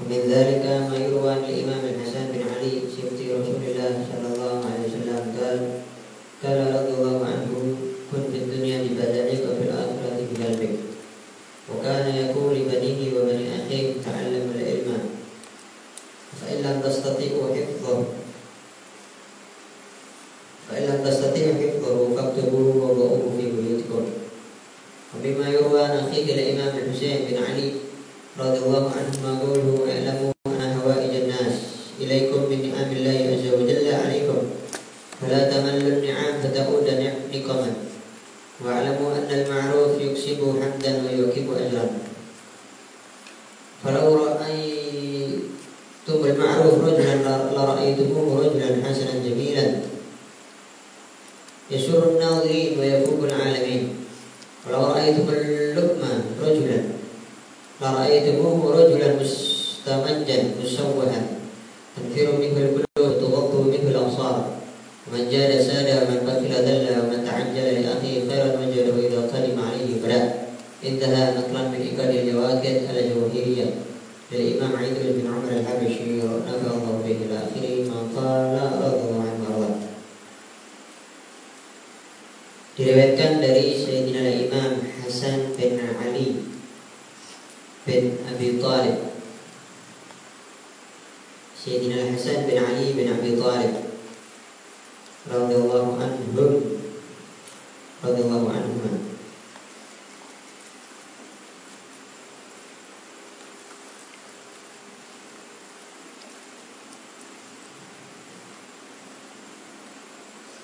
ومن ذلك ما يروى عن الإمام الحسن بن علي سبط رسول الله صلى الله عليه وسلم قال قال رضي الله عنه ra'aitu luqman rajulan ra'aituhu rajulan mustamanjan musawwahan. Tanfiru minhu al-qulub tughaddu minhu al-absar man jada sada man bakila dalla man ta'ajjala li akhi khairan man jada idha qalima alayhi bala intaha naqlan min ikad al-jawaqid al-jawahiriyah dari Imam Aidil bin Umar al-Habashi nafa Allah bihi ila akhirih ma qala radhiya anhu diriwayatkan dari Hasan bin Ali bin Abi Talib. Sayyidina Hasan bin Ali bin Abi Talib radhiyallahu anhum radhiyallahu anhum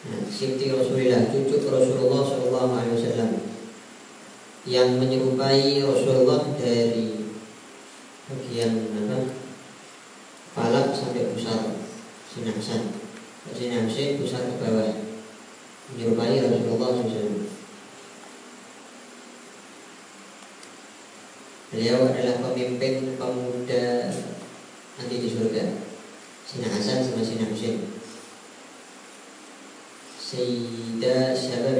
Nah, Siti Rasulullah, cucu Rasulullah Shallallahu Alaihi Wasallam yang menyerupai Rasulullah dari bagian apa? Palak sampai pusar Sina Hasan Sina Husain pusar ke bawah. Menyerupai Rasulullah SAW Beliau adalah pemimpin pemuda nanti di surga. Sina Hasan sama Sina Husain Sayyidah Syabab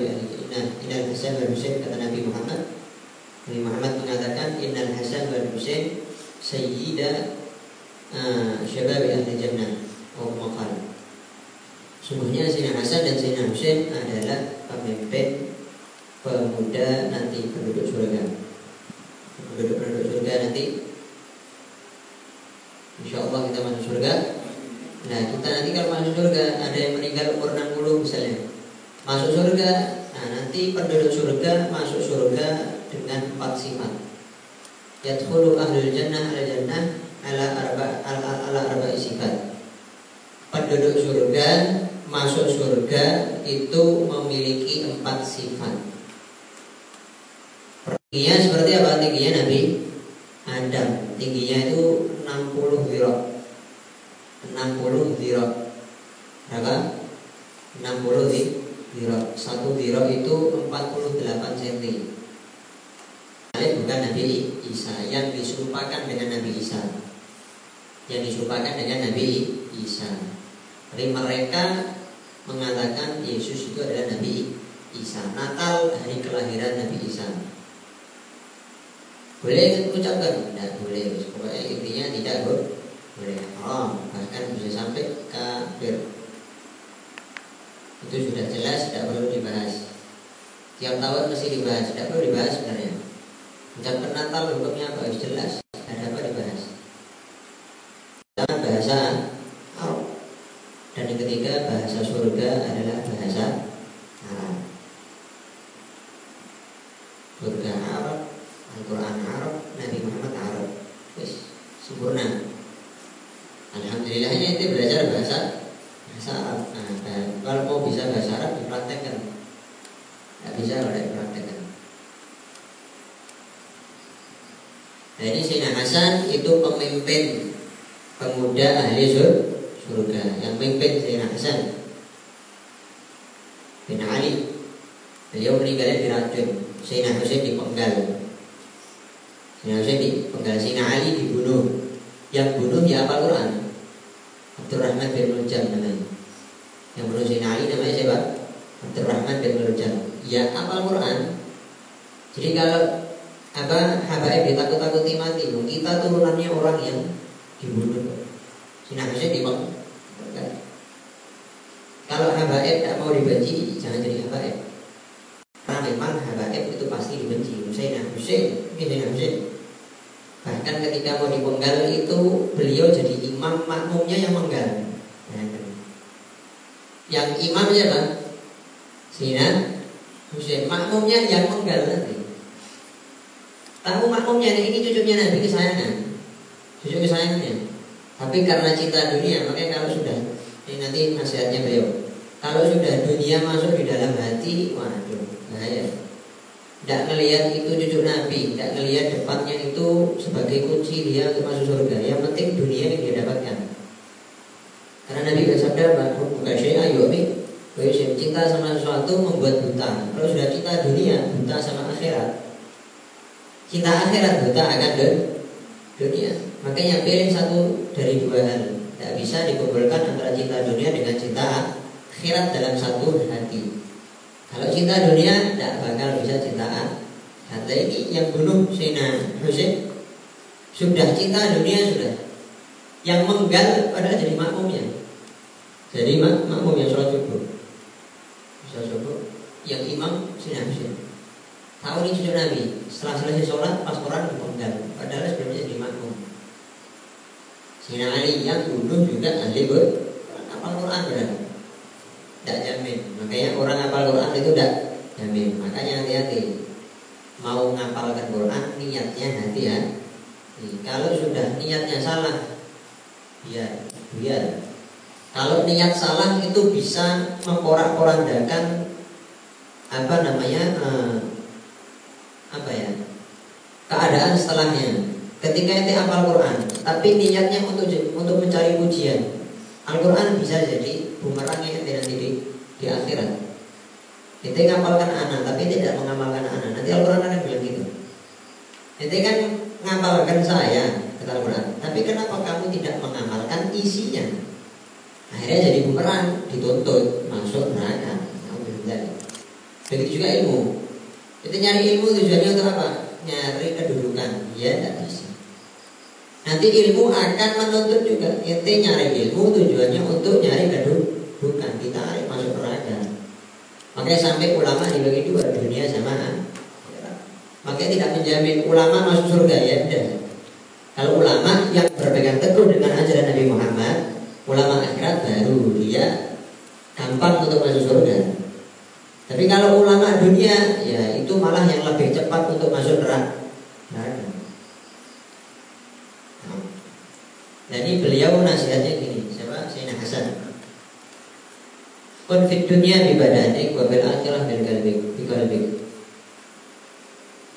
Inna Innal Hasan wal Husain kata Nabi Muhammad. Nabi Muhammad mengatakan Innal Hasan wal Husain Sayyidah uh, Syabab Ahli Jannah. Oh makal Sungguhnya Sayyidina Hasan dan Sayyidina Husain adalah pemimpin pemuda nanti penduduk surga. Penduduk-penduduk surga nanti. Insya Allah kita masuk surga. Nah kita nanti kalau masuk surga Ada yang meninggal umur 60 misalnya. Masuk surga Nah nanti penduduk surga Masuk surga dengan empat sifat. Yadkhulu ahlul jannah ala jannah Ala arba ala, ala arba sifat. Penduduk surga Masuk surga Itu memiliki empat sifat. Tingginya seperti apa? Tingginya Nabi Adam. Tingginya itu 60 wirok 60 dirok berapa? 60 di dirok satu dirok itu 48 cm Ini bukan Nabi Isa yang disumpahkan dengan Nabi Isa. Yang disumpahkan dengan Nabi Isa. Jadi mereka mengatakan Yesus itu adalah Nabi Isa. Natal hari kelahiran Nabi Isa. Boleh ucapkan? Tidak boleh. Pokoknya intinya tidak boleh. Haram. Bahkan bisa sampai kafir itu sudah jelas tidak perlu dibahas. Tiap tahun mesti dibahas tidak perlu dibahas sebenarnya. Ucapan Natal hukumnya apa? Jelas ada apa dibahas. Pertama bahasa Arab. Dan yang ketiga bahasa surga adalah bahasa Arab. Surga Arab Al-Quran Arab Nabi Muhammad Arab. Wis, sempurna. Alhamdulillahnya itu belajar bahasa bahasa Arab. Kalau mau bisa bahasa Arab dipraktekkan. Tidak bisa kalau dipraktekkan. Nah ini Sayyidina Hasan itu pemimpin pemuda ahli surga. Yang memimpin Sayyidina Hasan bin Ali. Beliau meninggalnya diracun. Sayyidina Husain dipenggal. Sayyidina Husain dipenggal. Sayyidina Ali dibunuh. Yang bunuh ya apa Quran Abdurrahman bin Muljam namanya Yang Sayyidina Ali namanya siapa? Abdurrahman bin Muljam Ya apa Quran. Jadi kalau apa habaib ditakut-takuti mati Kita turunannya orang yang dibunuh. Sina Husain dibang kalau habaib tidak mau dibenci jangan jadi habaib karena memang habaib itu pasti dibenci. Husain Husain ini Husain. Bahkan ketika mau dipenggal itu beliau jadi imam makmumnya yang menggal yang imam siapa Sina Husain makmumnya yang menggal nanti tahu makmumnya ini cucunya Nabi kesayangan cucu kesayangannya tapi karena cinta dunia, makanya kalau sudah ini nanti nasihatnya beliau. Kalau sudah dunia masuk di dalam hati, waduh, bahaya. Tidak melihat itu cucu Nabi, tidak melihat depannya itu sebagai kunci dia untuk masuk surga. Yang penting dunia yang dia dapatkan. Karena Nabi bersabda, bukan saya ayo cinta sama sesuatu membuat buta. Kalau sudah cinta dunia, buta sama akhirat. Cinta akhirat buta akan dunia. Makanya pilih satu dari dua hal. Tidak bisa dikumpulkan antara cinta dunia dengan cinta akhirat dalam satu hati. Kalau cinta dunia tidak bakal bisa cinta hati ini yang bunuh Sina Husain sudah cinta dunia sudah. Yang menggal pada jadi makmumnya. Jadi mak makmum yang sholat subuh. Sholat subuh. Yang imam Sina Husain. Tahu ini cucu Nabi. Setelah selesai sholat, pas Quran menggal. Padahal sebelumnya jadi makmum. Sina Ali yang dulu juga ahli ber apal Quran berarti tidak jamin makanya orang apal Quran itu tidak jamin makanya hati-hati mau ngapalkan Quran niatnya hati ya kalau sudah niatnya salah biar biar kalau niat salah itu bisa memporak-porandakan apa namanya eh, apa ya keadaan setelahnya Ketika ente hafal Quran, tapi niatnya untuk untuk mencari pujian, Al-Quran bisa jadi bumerangnya ente nanti di, di akhirat. Ente ngapalkan anak, tapi tidak mengamalkan anak. Nanti Al-Quran akan bilang gitu. Ente kan ngapalkan saya, kata Al-Quran. Tapi kenapa kamu tidak mengamalkan isinya? Akhirnya jadi bumerang, dituntut masuk neraka. Begitu juga ilmu. Itu nyari ilmu tujuannya untuk apa? Nyari kedudukan. Ya, tidak bisa. Nanti ilmu akan menuntut juga. Ente nyari ilmu tujuannya untuk nyari kedudukan. Ditarik masuk neraka. Makanya sampai ulama dibagi dua dunia sama. Makanya tidak menjamin ulama masuk surga ya tidak. Kalau ulama yang berpegang teguh dengan ajaran Nabi Muhammad, ulama akhirat baru dia gampang untuk masuk surga. Tapi kalau ulama dunia, ya itu malah yang lebih cepat untuk masuk neraka. Jadi beliau nasihatnya gini, siapa? Sayyidina Hasan. Kun fit dunia bi badanik wa bil akhirah bil qalbik, bi qalbik.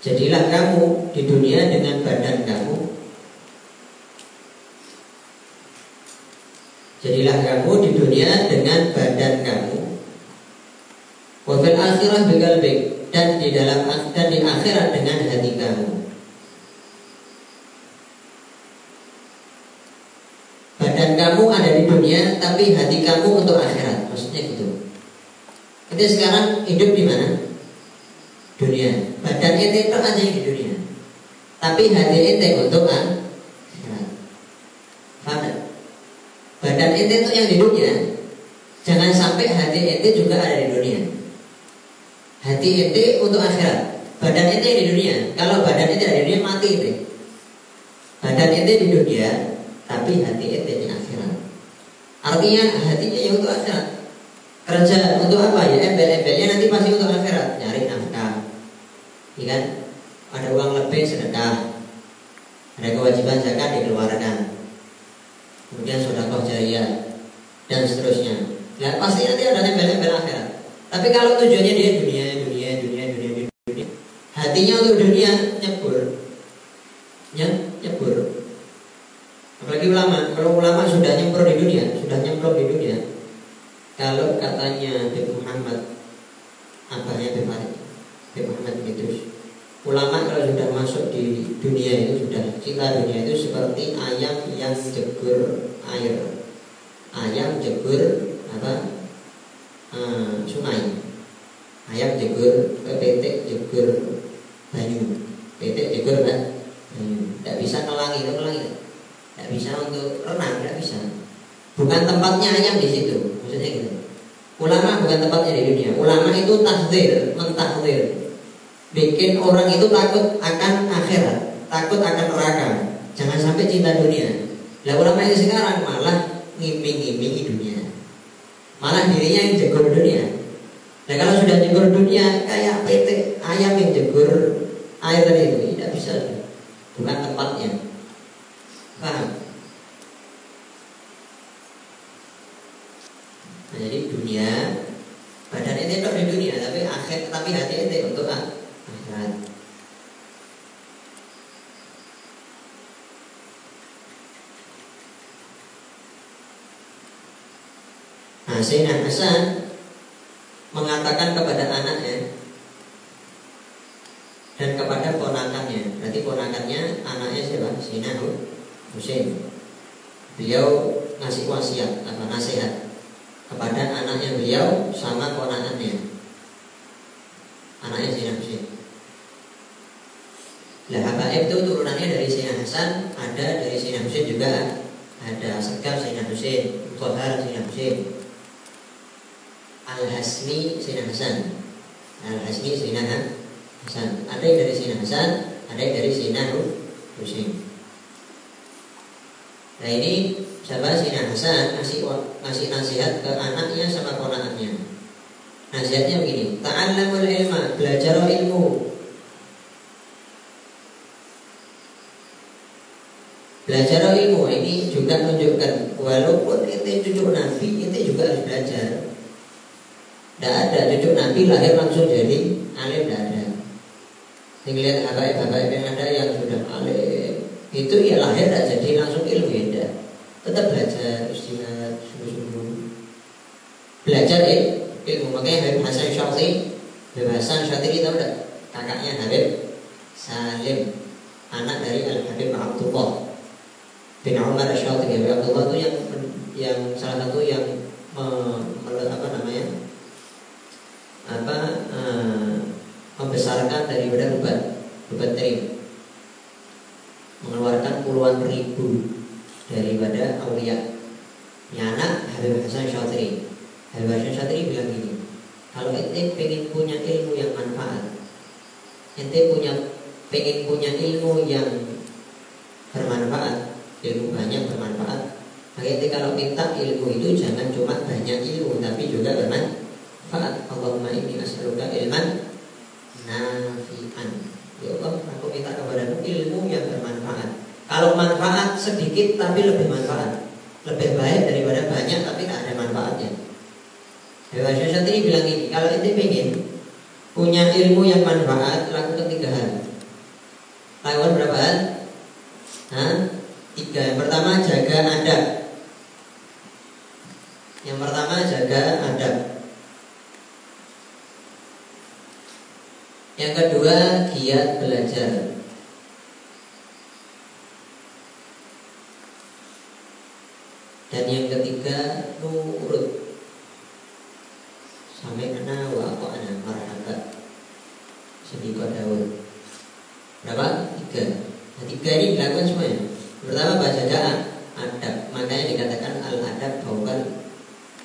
Jadilah kamu di dunia dengan badan kamu. Jadilah kamu di dunia dengan badan kamu. Wa bil akhirah qalbik dan di dalam dan di akhirat dengan hati kamu. Badan kamu ada di dunia, tapi hati kamu untuk akhirat. Maksudnya gitu. Kita sekarang hidup di mana? Dunia. Badan itu aja di dunia. Tapi hati ente untuk akhirat. Paham Badan ente itu yang di dunia. Jangan sampai hati ente juga ada di dunia. Hati ente untuk akhirat. Badan ente di dunia. Kalau badan ente ada di dunia mati ente. Badan ente di dunia, tapi hati ente di akhirat. Artinya hatinya yang untuk akhirat. Kerja untuk apa ya? Embel-embelnya nanti pasti untuk akhirat, nyari nafkah. Ya? Ada uang lebih sedekah. Ada kewajiban zakat dikeluarkan. Kemudian kau jaya dan seterusnya. Ya pasti nanti ada embel-embel akhirat. Tapi kalau tujuannya dia dunia, dunia, dunia, dunia, dunia, dunia. hatinya untuk dunia nyebur, nyebur. Apalagi ulama, kalau ulama sudah nyemprot di dunia, sudah nyemprot di dunia. Kalau katanya Habib Muhammad, abahnya Habib Farid, Habib Muhammad ulama kalau sudah masuk di dunia itu sudah cinta dunia itu seperti ayam yang jegur air, ayam jegur apa uh, sungai, ayam jegur petek jegur banyu, petek jegur kan, tidak bisa ngelangi, ngelangi tidak bisa untuk renang tidak bisa. Bukan tempatnya ayam di situ, maksudnya gitu. Ulama bukan tempatnya di dunia. Ulama itu tahdir, mentahdir. Bikin orang itu takut akan akhirat, takut akan neraka. Jangan sampai cinta dunia. Lah ulama itu sekarang malah ngiming-ngimingi dunia. Malah dirinya yang jago dunia. Nah kalau sudah jegur dunia kayak PT ayam yang jegur air tadi itu tidak bisa, bukan tempatnya. Paham? Nah, jadi dunia badan itu tidak di dunia tapi akhir tapi hati itu untuk akhirat. Sayyidina Hasan mengatakan kepada anaknya dan kepada ponakannya. Berarti ponakannya anaknya siapa? Sina Husain. Beliau ngasih wasiat apa nasihat kepada anaknya beliau sama ponakannya. Anaknya Sina Husain. Lah Habaib itu turunannya dari Sina Hasan, ada dari Sina Husain juga ada Sekar Sina Husain, Tohar Sina Husain. Al-Hasmi Sina Hasan Al-Hasmi Sina Hasan Ada yang dari Sina Hasan Ada yang dari Sina Husin Nah ini siapa? Sina Hasan ngasih, ngasih nasihat ke anaknya sama ponakannya. Nasihatnya begini Ta'allamul ilma Belajar ilmu. Belajar ilmu ini juga menunjukkan walaupun itu cucu Nabi, itu juga harus belajar. Tidak ada cucu Nabi lahir langsung jadi alim tidak ada. Yang lihat bapak-bapak yang ada yang sudah alim itu ya lahir tidak jadi langsung ilmu ya Tetap belajar istirahat sungguh-sungguh. Belajar eh, ilmu makanya Habib Hasan Hasan Syafii tahu tidak? Kakaknya Habib Salim anak dari Al Habib Abdullah bin Umar Syafii Habib Abdullah itu yang yang salah satu yang me, apa namanya apa uh, membesarkan daripada beban beban trim mengeluarkan puluhan ribu daripada aulia. Ya anak Habib Hasan Syatri. Habib Hasan Syatri bilang gini kalau ente pengen punya ilmu yang manfaat ente punya pengen punya ilmu yang bermanfaat ilmu banyak bermanfaat maka ente kalau minta ilmu itu jangan cuma banyak ilmu tapi juga bermanfaat manfaat Allahumma inni as'aluka ilman nafi'an. Ya Allah, aku minta kepadamu ilmu yang bermanfaat. Kalau manfaat sedikit tapi lebih manfaat. Lebih baik daripada banyak tapi tak ada manfaatnya. Dewa Syasatri bilang ini Kalau ini ingin punya ilmu yang manfaat Lakukan tiga hal. Lakukan berapa hal? Hah? Tiga. Yang pertama jaga adab. Yang pertama jaga adab Yang kedua, giat belajar. Dan yang ketiga, nurut. Sampai kena wa ana marhabat. Sedikit daun. Berapa? Tiga. Nah, tiga ini dilakukan semuanya. Pertama baca doa, adab. Makanya dikatakan al adab bukan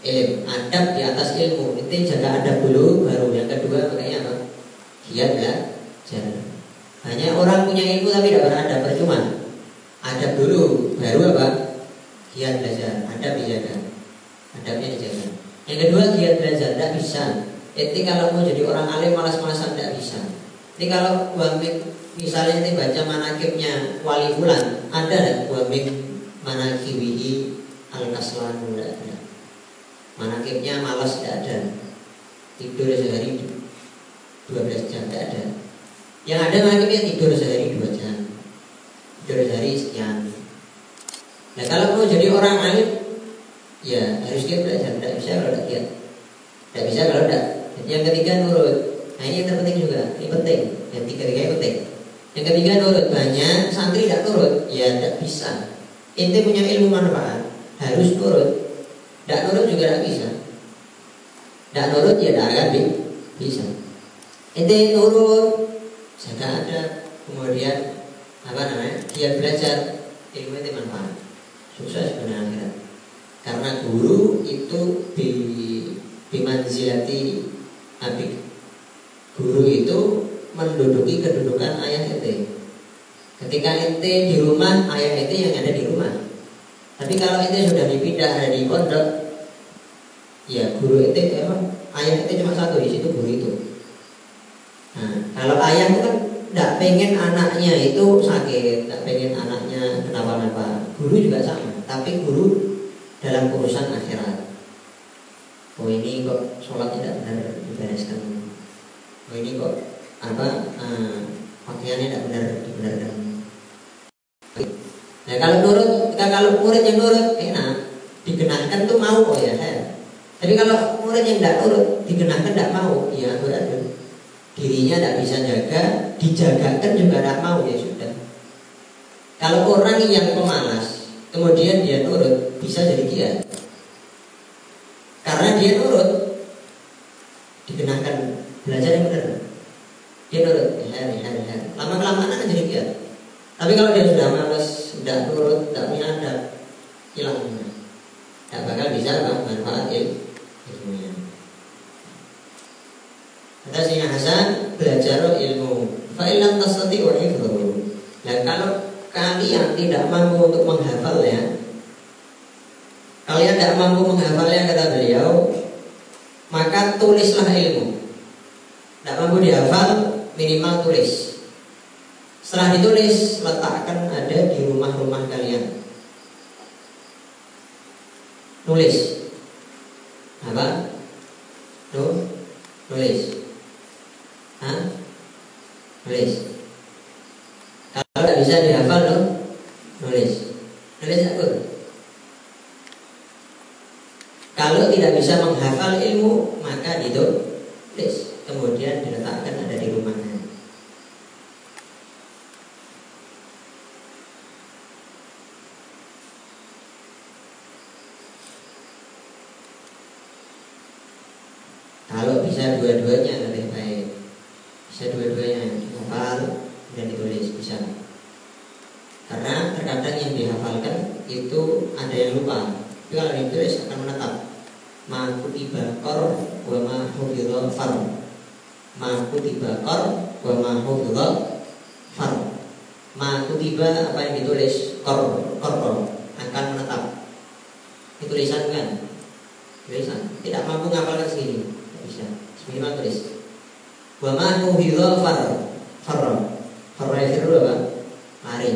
ilmu. Adab di atas ilmu. Itu jaga adab dulu, baru yang kedua apa? Dia belajar. Banyak orang punya ilmu tapi tidak beradab percuma. Adab dulu, baru apa? Giat belajar, adab dijaga. Adabnya dijaga. Yang kedua giat belajar, tidak bisa. Itu kalau mau jadi orang alim malas-malasan tidak bisa. Ini kalau wamik misalnya ini baca manakibnya wali bulan, ada tidak wamik manakibihi al kaslanu tidak ada. Manakibnya malas tidak ada. Tidur sehari 12 jam tidak ada. Yang ada malamnya tidur sehari dua jam. Tidur sehari sekian. Nah kalau mau jadi orang alim ya harus dia belajar. Tidak bisa kalau tidak tidak bisa kalau tidak yang ketiga nurut. Nah ini yang terpenting juga. Ini penting. Yang tiga tiga yang penting. Yang ketiga nurut. Banyak santri tidak nurut? Ya tidak bisa. Inti punya ilmu manfaat harus nurut. Tidak nurut juga tidak bisa. Tidak nurut ya tidak akan bisa Ente nurut, jaga ada, kemudian apa namanya? Dia belajar ilmu itu manfaat. sukses dunia akhirat. Karena guru itu di bimanzilati abik guru itu menduduki kedudukan ayah ente. Ketika ente di rumah ayah ente yang ada di rumah. Tapi kalau ente sudah dipindah ada di pondok ya guru ente emang ayah ente cuma satu di situ guru itu nah kalau ayah itu kan tidak pengen anaknya itu sakit tidak pengen anaknya kenapa-napa guru juga sama tapi guru dalam urusan akhirat. Oh ini kok sholat tidak benar dibereskan. Oh ini kok apa uh, pakaiannya tidak benar dibenarkan. Nah kalau nurut kalau murid yang nurut enak. Digenahkan tuh mau oh ya saya. Tapi kalau murid yang tidak nurut digenahkan tidak mau ya berarti dirinya tidak bisa jaga dijagakan juga tidak mau ya sudah kalau orang yang pemalas kemudian dia nurut bisa jadi kiai karena dia nurut dikenakan belajar yang benar. Dia nurut, ya, ya, ya. Lama kelamaan akan jadi dia. Tapi kalau dia sudah males, tidak nurut, tidak punya adab, hilang Tidak bakal bisa manfaat ilmunya. Kata Sina Hasan, belajar ilmu. Fa'ilam tasati hifdhu. Nah kalau kalian tidak mampu untuk menghafalnya, kalian tidak mampu menghafalnya kata beliau, maka tulislah ilmu. Tidak mampu dihafal, minimal tulis. Setelah ditulis, letakkan ada di rumah-rumah kalian. Nulis. Apa? Nuh, nulis. Hah? Nulis. Kalau tidak bisa dihafal loh, nulis. Nulis apa? Kalau tidak bisa menghafal ilmu, maka ditulis, kemudian diletakkan ada di rumahnya. Kalau bisa dua-duanya lebih baik. Bisa dua-duanya dihafal dan ditulis bisa. Karena terkadang yang dihafalkan itu ada yang lupa. Tapi kalau ditulis akan menetap ma kutiba qor wa ma hufidha far ma kutiba qor wa ma hufidha far ma kutiba apa yang ditulis qor qor akan menetap. Itu tulisan kan? Tulisan tidak mampu ngapalkan segini. Tidak bisa. Minimal tulis. Wa ma hufidha far far far itu apa lari.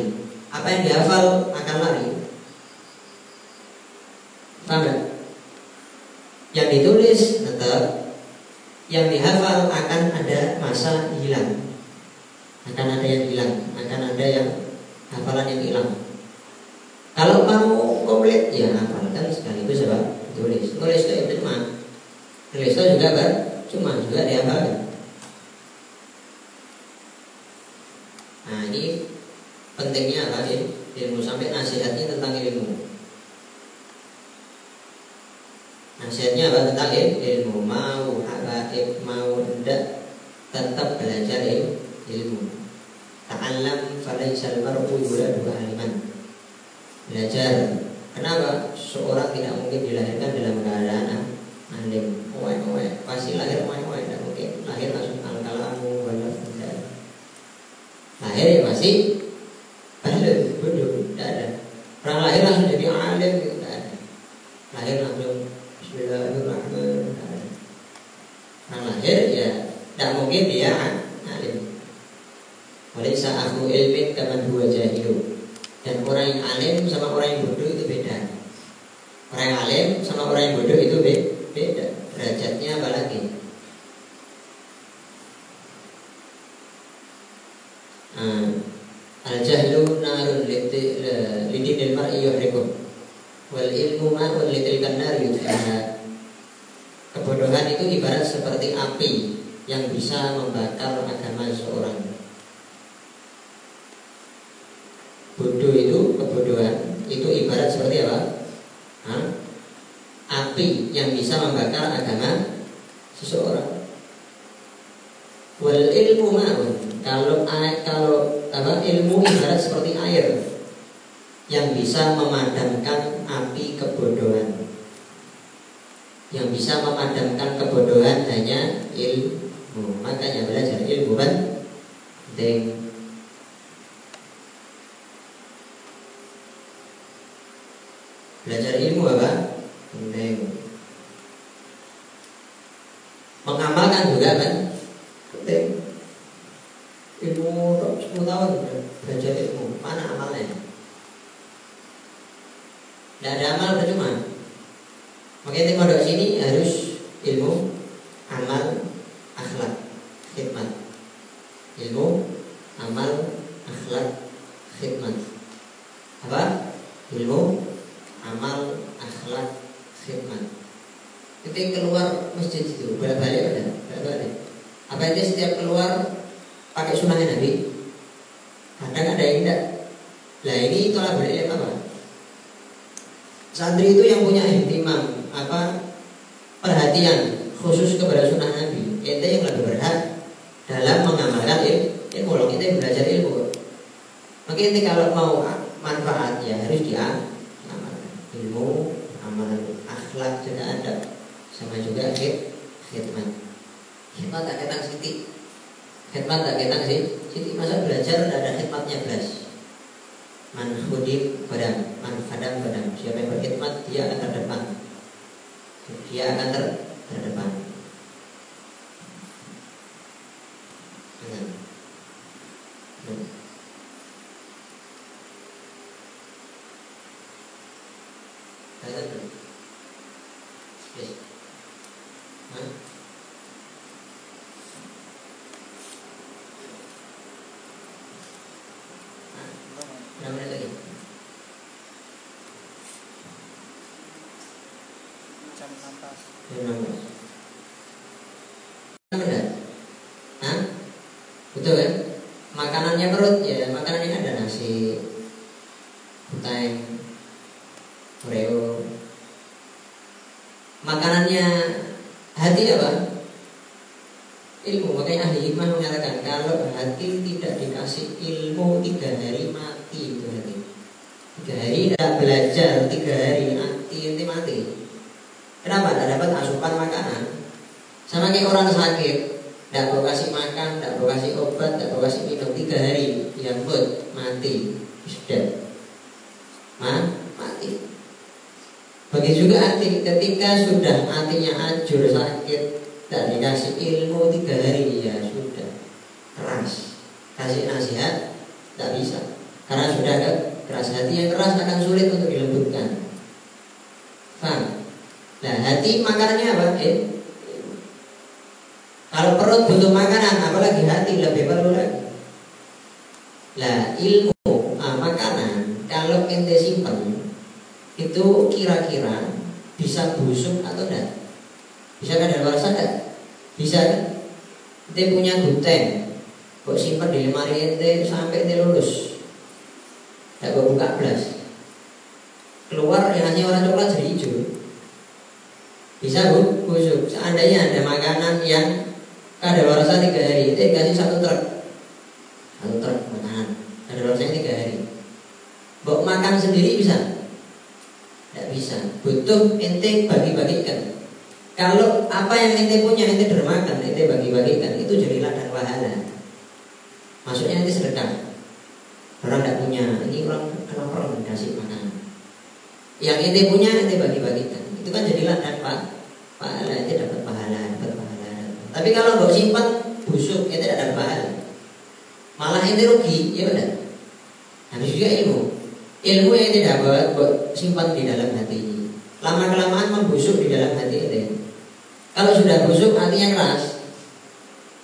Apa yang dihafal akan lari? Paham yang ditulis tetap. Yang dihafal akan ada masa hilang akan ada yang hilang akan ada yang hafalan yang hilang kalau kamu komplit ya hafalkan sekaligus apa tulis tulis itu cuma tulis itu juga kan cuma juga dihafalkan nah ini pentingnya apa sih ilmu sampai nasihatnya tentang ilmu Nasihatnya apa tentang ilmu mau habaib mau tidak tetap belajar ilmu. Ta'allam falaisal yuladu aliman. Belajar. Kenapa? Seorang tidak mungkin dilahirkan dalam keadaan alim. Oe oe, pasti lahir oe oe, tidak mungkin lahir langsung al-kalamu wala Lahir ya masih balik bodoh, tidak ada. Orang lahir langsung jadi alim, tidak ada. Lahir langsung Bismillahirrahmanirrahim. Nah lahir ya tidak mungkin dia alim. Walaysa aku ilmin kaman dua jahilu. Dan orang yang alim sama orang yang bodoh itu beda. Orang yang alim sama orang yang bodoh itu beda. Derajatnya apa lagi? Nah, Al-jahlu narun lidinil mar'i yuhrikum wal ilmu ma'un litilkan nar Kebodohan itu ibarat seperti api yang bisa membakar agama seorang. Bodoh itu kebodohan itu ibarat seperti apa? Hah? Api yang bisa membakar agama seseorang. Wal ilmu ma'un kalau kalau apa ilmu ibarat seperti air yang bisa memadamkan api kebodohan. Yang bisa memadamkan kebodohan hanya ilmu. Makanya belajar ilmu kan. Belajar ilmu apa? Penting. Mengamalkan juga kan penting. Ilmu 10 tahun belajar ilmu, mana amalnya? Tidak ada amal percuma. Makanya di pondok sini harus ilmu, amal, akhlak, khidmat. Ilmu, amal, akhlak, khidmat. Apa? Ilmu, amal, akhlak, khidmat. Itu keluar masjid itu bolak-balik ada, bolak-balik. Apa itu setiap keluar pakai sunnahnya Nabi? Kadang ada yang tidak. Lah ini itulah berilmu apa? Santri itu yang punya ihtimam apa perhatian khusus kepada sunnah Nabi. Ente yang lebih berhak dalam mengamalkan ilmu. Loh kita belajar ilmu. Maka kalau mau manfaat ya harus dia ilmu, amalan akhlak juga ada sama juga khid, khidmat. Khidmat tak ketang siti. Khidmat tak ketang sih. Siti masa belajar ada khidmatnya belas. Man hudib badam, man fadam. Siapa yang berkhidmat dia akan terdepan. Dia akan ter terdepan. Yes. Hah? Berapa menit lagi? jam 16 Jam 16. Benar? Hah? Betul kan? Makanannya perut ya, makanannya ada nasi, utang, oreo. Makanannya hati apa? Ilmu. Makanya ahli hikmah menyatakan kalau hati tidak dikasih ilmu tiga hari mati itu hati. Tiga hari tidak belajar, tiga hari nanti mati. Kenapa? Tidak dapat asupan makanan. Sama kayak orang sakit, tidak mau kasih makan, tidak mau kasih obat, tidak mau kasih minum tiga hari, yang buat mati, sudah, Ma, mati. Begitu juga hati, ketika sudah hatinya hancur sakit, tidak dikasih ilmu tiga hari, ya sudah, keras. Kasih nasihat, tidak bisa, karena sudah keras hati yang keras akan sulit untuk dilembutkan. Paham? Nah, hati makanannya apa? Eh, kalau perut butuh makanan, apalagi hati lebih perlu lagi. Lah, ilmu, ah, makanan, kalau ente simpen, itu kira-kira bisa busuk atau enggak? Bisa dalam tidak? Bisa kan? Ente punya gluten, kok simpan di lemari ente sampai ente lulus. Tidak kok buka belas. Keluar yang hanya warna coklat jadi hijau. Bisa bu, busuk. Seandainya ada makanan yang kadaluarsa tiga hari, itu dikasih satu truk, satu truk makanan. Kadaluarsanya tiga hari. Bawa makan sendiri bisa? Tidak bisa. Butuh ente bagi-bagikan. Kalau apa yang ente punya ente dermakan, ente bagi-bagikan, itu jadi ladang pahala. Maksudnya ente sedekah. Orang tidak punya, ini orang kenapa orang dikasih makanan? Yang ente punya ente bagi-bagikan. Itu kan jadi ladang pak pahala, ente dapat pahala, dapat pahala. Tapi kalau nggak simpan busuk, ente tidak dapat pahala. Malah ente rugi, ya benar. Habis juga ilmu. Ilmu yang ente dapat, buat simpan di dalam hati. Lama kelamaan membusuk di dalam hati ente. Kalau sudah busuk, hatinya keras.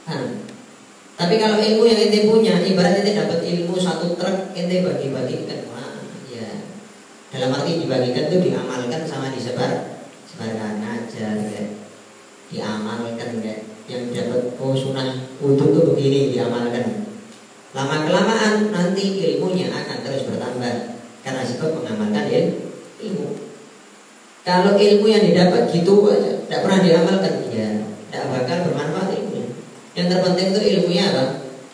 Nah, tapi kalau ilmu yang ente punya, ibarat ente dapat ilmu satu truk, ente bagi-bagikan. Wah, ya. Dalam arti dibagikan itu diamalkan sama disebar, sebarkan aja, ya. diamalkan ya. Yang dapat oh sunnah wudhu itu begini diamalkan. Lama kelamaan nanti ilmunya akan terus bertambah karena sebab mengamalkan ya, ilmu. Kalau ilmu yang didapat gitu aja, tidak pernah diamalkan, ya tidak bakal bermanfaat. Yang terpenting itu ilmunya apa?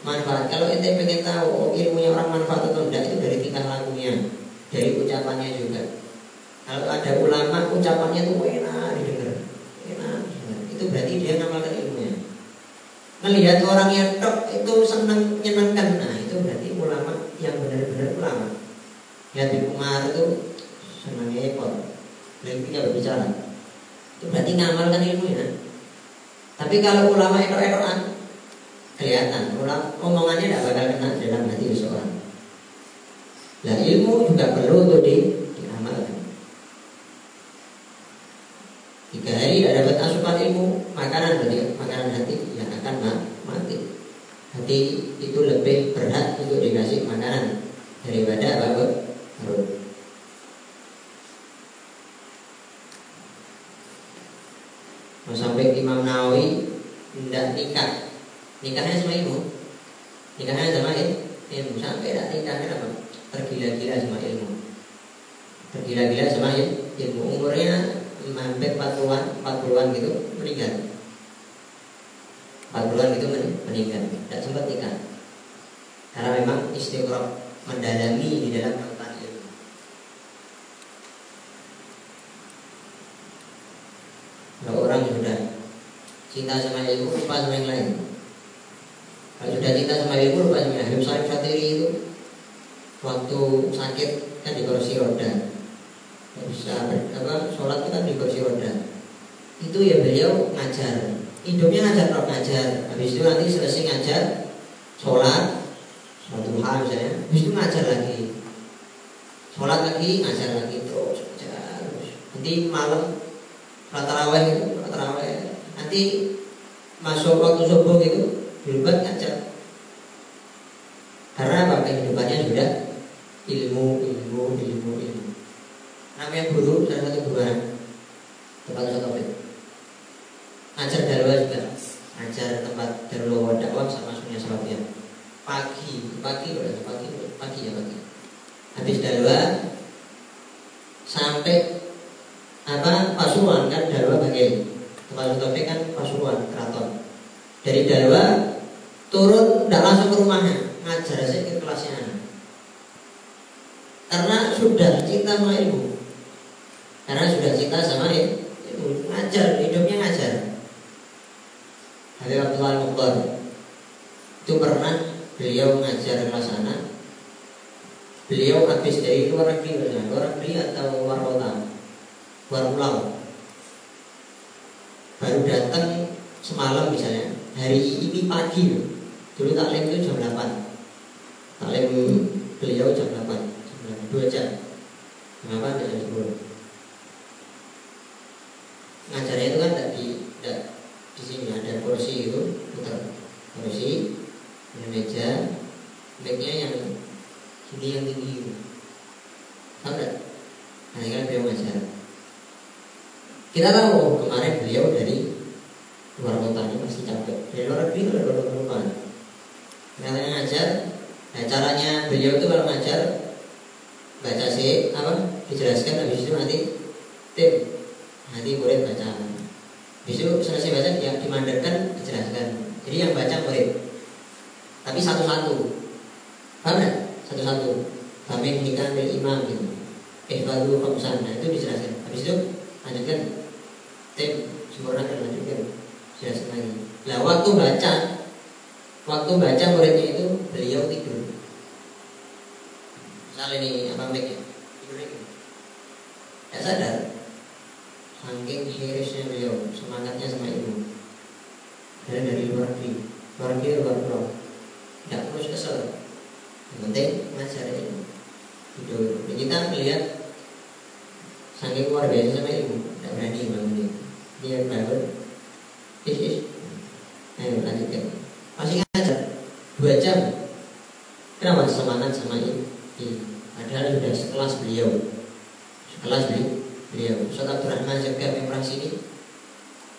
Manfaat. Kalau ente pengen tahu oh, ilmunya orang manfaat atau tidak itu dari tingkah lakunya, dari ucapannya juga. Kalau ada ulama ucapannya tuh enak didengar, enak didengar. Itu berarti dia ngamalkan ilmunya. Melihat orang yang tok itu senang menyenangkan, nah itu berarti ulama yang benar-benar ulama. Lihat di Umar itu senang ekor, lebihnya berbicara. Itu berarti ngamalkan ilmunya. Tapi kalau ulama ekor-ekoran, kelihatan ulama omongannya tidak bakal kena dalam hati seseorang. Nah ilmu juga perlu untuk di, diamalkan. Tiga hari tidak dapat asupan ilmu, makanan berarti makanan hati yang akan mati. Hati itu lebih berhak untuk dikasih makanan daripada apa sampai Imam Nawawi tidak nikah, nikahnya sama ilmu, nikahnya sama ilmu. Sampai tidak nikah kenapa? tergila-gila sama ilmu. Tergila-gila sama ilmu. Umurnya hampir 40-an 40-an gitu meninggal. 40-an gitu meninggal. Tidak sempat nikah. Karena memang istiqoroh mendalami di dalam lautan ilmu. Kalau orang sudah cinta sama ilmu lupa sama yang lain sudah lupa sama yang lain Habib Sarif Fatiri itu. Waktu sakit kan di kursi roda bisa apa sholat kan di kursi roda. Itu ya beliau ngajar. Hidupnya ngajar roh ngajar. Habis itu nanti selesai ngajar sholat sholat duha misalnya. Habis itu ngajar lagi. Sholat lagi ngajar lagi terus ngajar nanti malam sholat taraweh itu sholat taraweh. Nanti masuk waktu subuh gitu berubah ngajar karena apa kehidupannya sudah ilmu, ilmu, ilmu, ilmu. Namanya guru, salah satu guru tempat satu topik. Ajar dalwa juga, ajar tempat darul dakwah sama sunya salafiyah. Pagi, pagi, pagi, pagi ya pagi. Habis dalwa sampai apa Pasuruan kan dalwa bagian tempat topik kan Pasuruan keraton. Dari dalwa turun tidak langsung ke rumahnya ngajar aja ke kelasnya karena sudah cinta sama ilmu. Karena sudah cinta sama ilmu. Ngajar hidupnya ngajar. Habib Abdullah Mukhtar itu pernah beliau ngajar kelas sana beliau habis dari luar negeri luar negeri atau luar kota? Luar pulau. Baru datang semalam misalnya hari ini pagi. Dulu taklim itu jam 8 taklim beliau jam 8 dua jam. Kenapa tidak jam sepuluh? Ngajarnya itu kan tidak di tidak di sini ada kursi itu putar kursi ada meja. Mic-nya yang sini yang tinggi tahu tidak nah ini kan beliau ngajar. Kita tahu oh, kemarin beliau dari luar kota ini masih capek. Dari luar negeri dari luar kota. Katanya ngajar nah caranya beliau itu kalau ngajar baca sih apa? Dijelaskan habis itu nanti tim nanti murid baca. Habis itu selesai baca ya dimandarkan dijelaskan. Jadi yang baca murid. Tapi satu-satu. Paham nggak? Satu-satu. Kami nikah dari imam gitu. Eh baru kamsan nah itu dijelaskan. Habis itu lanjutkan. Tim sempurnakan lanjutkan jelaskan lagi. Lah waktu baca waktu baca muridnya itu beliau tidur. Misalnya ini apa mic ya tidur ini. Tidak sadar. Saking hirisnya beliau semangatnya sama ibu. Dari dari luar negeri. Luar negeri luar pulau? Tidak terus kesel. Yang penting ngajar ini tidur. Dan kita melihat saking luar biasa sama ibu. Tidak berani bangun dia bangun. Is is. Ayo lanjutkan masih ngajar? Dua jam? Kenapa semangat sama ibu Iya. Padahal sudah sekelas beliau. Sekelas beliau. Ustaz Abdurrahman Zabka Memrah sini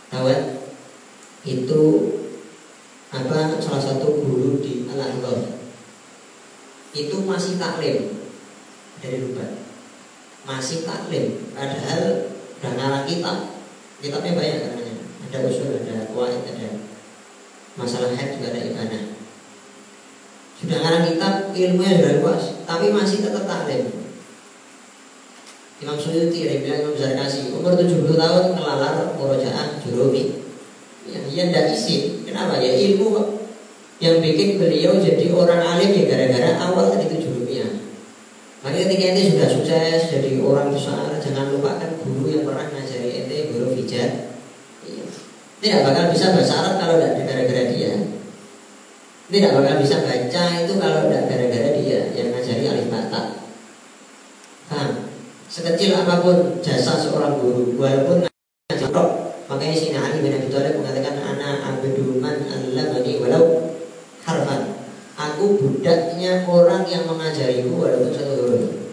Tahu kan? Itu apa salah satu guru di al itu masih taklim. Dari Rubat masih taklim. Padahal udah ngarang kitab. Kitabnya banyak katanya. Ada usul ada kuat ada masalah head juga ada ibadah. Sudah ngarang kitab ilmunya sudah luas tapi masih tetap taklim. Imam Suyuti yang bilang Imam Zarkasi umur 70 tahun ngelalar murojaah jurumi ya, ya tidak isi kenapa? Ya ilmu yang bikin beliau jadi orang alim ya gara-gara awal tadi itu jurumiyah makanya ketika ente sudah sukses jadi orang besar jangan lupakan guru yang pernah ngajari ente guru iya. Tidak bakal bisa bahasa Arab kalau tidak gara-gara dia tidak bakal bisa baca itu kalau tidak gara-gara dia yang ngajari alif bata paham Sekecil apa pun jasa seorang guru, walaupun ngajarok, makanya Sina Ali bin Abi Thalib mengatakan anak abduman bani walau harfan. Aku budaknya orang yang mengajariku walaupun satu huruf.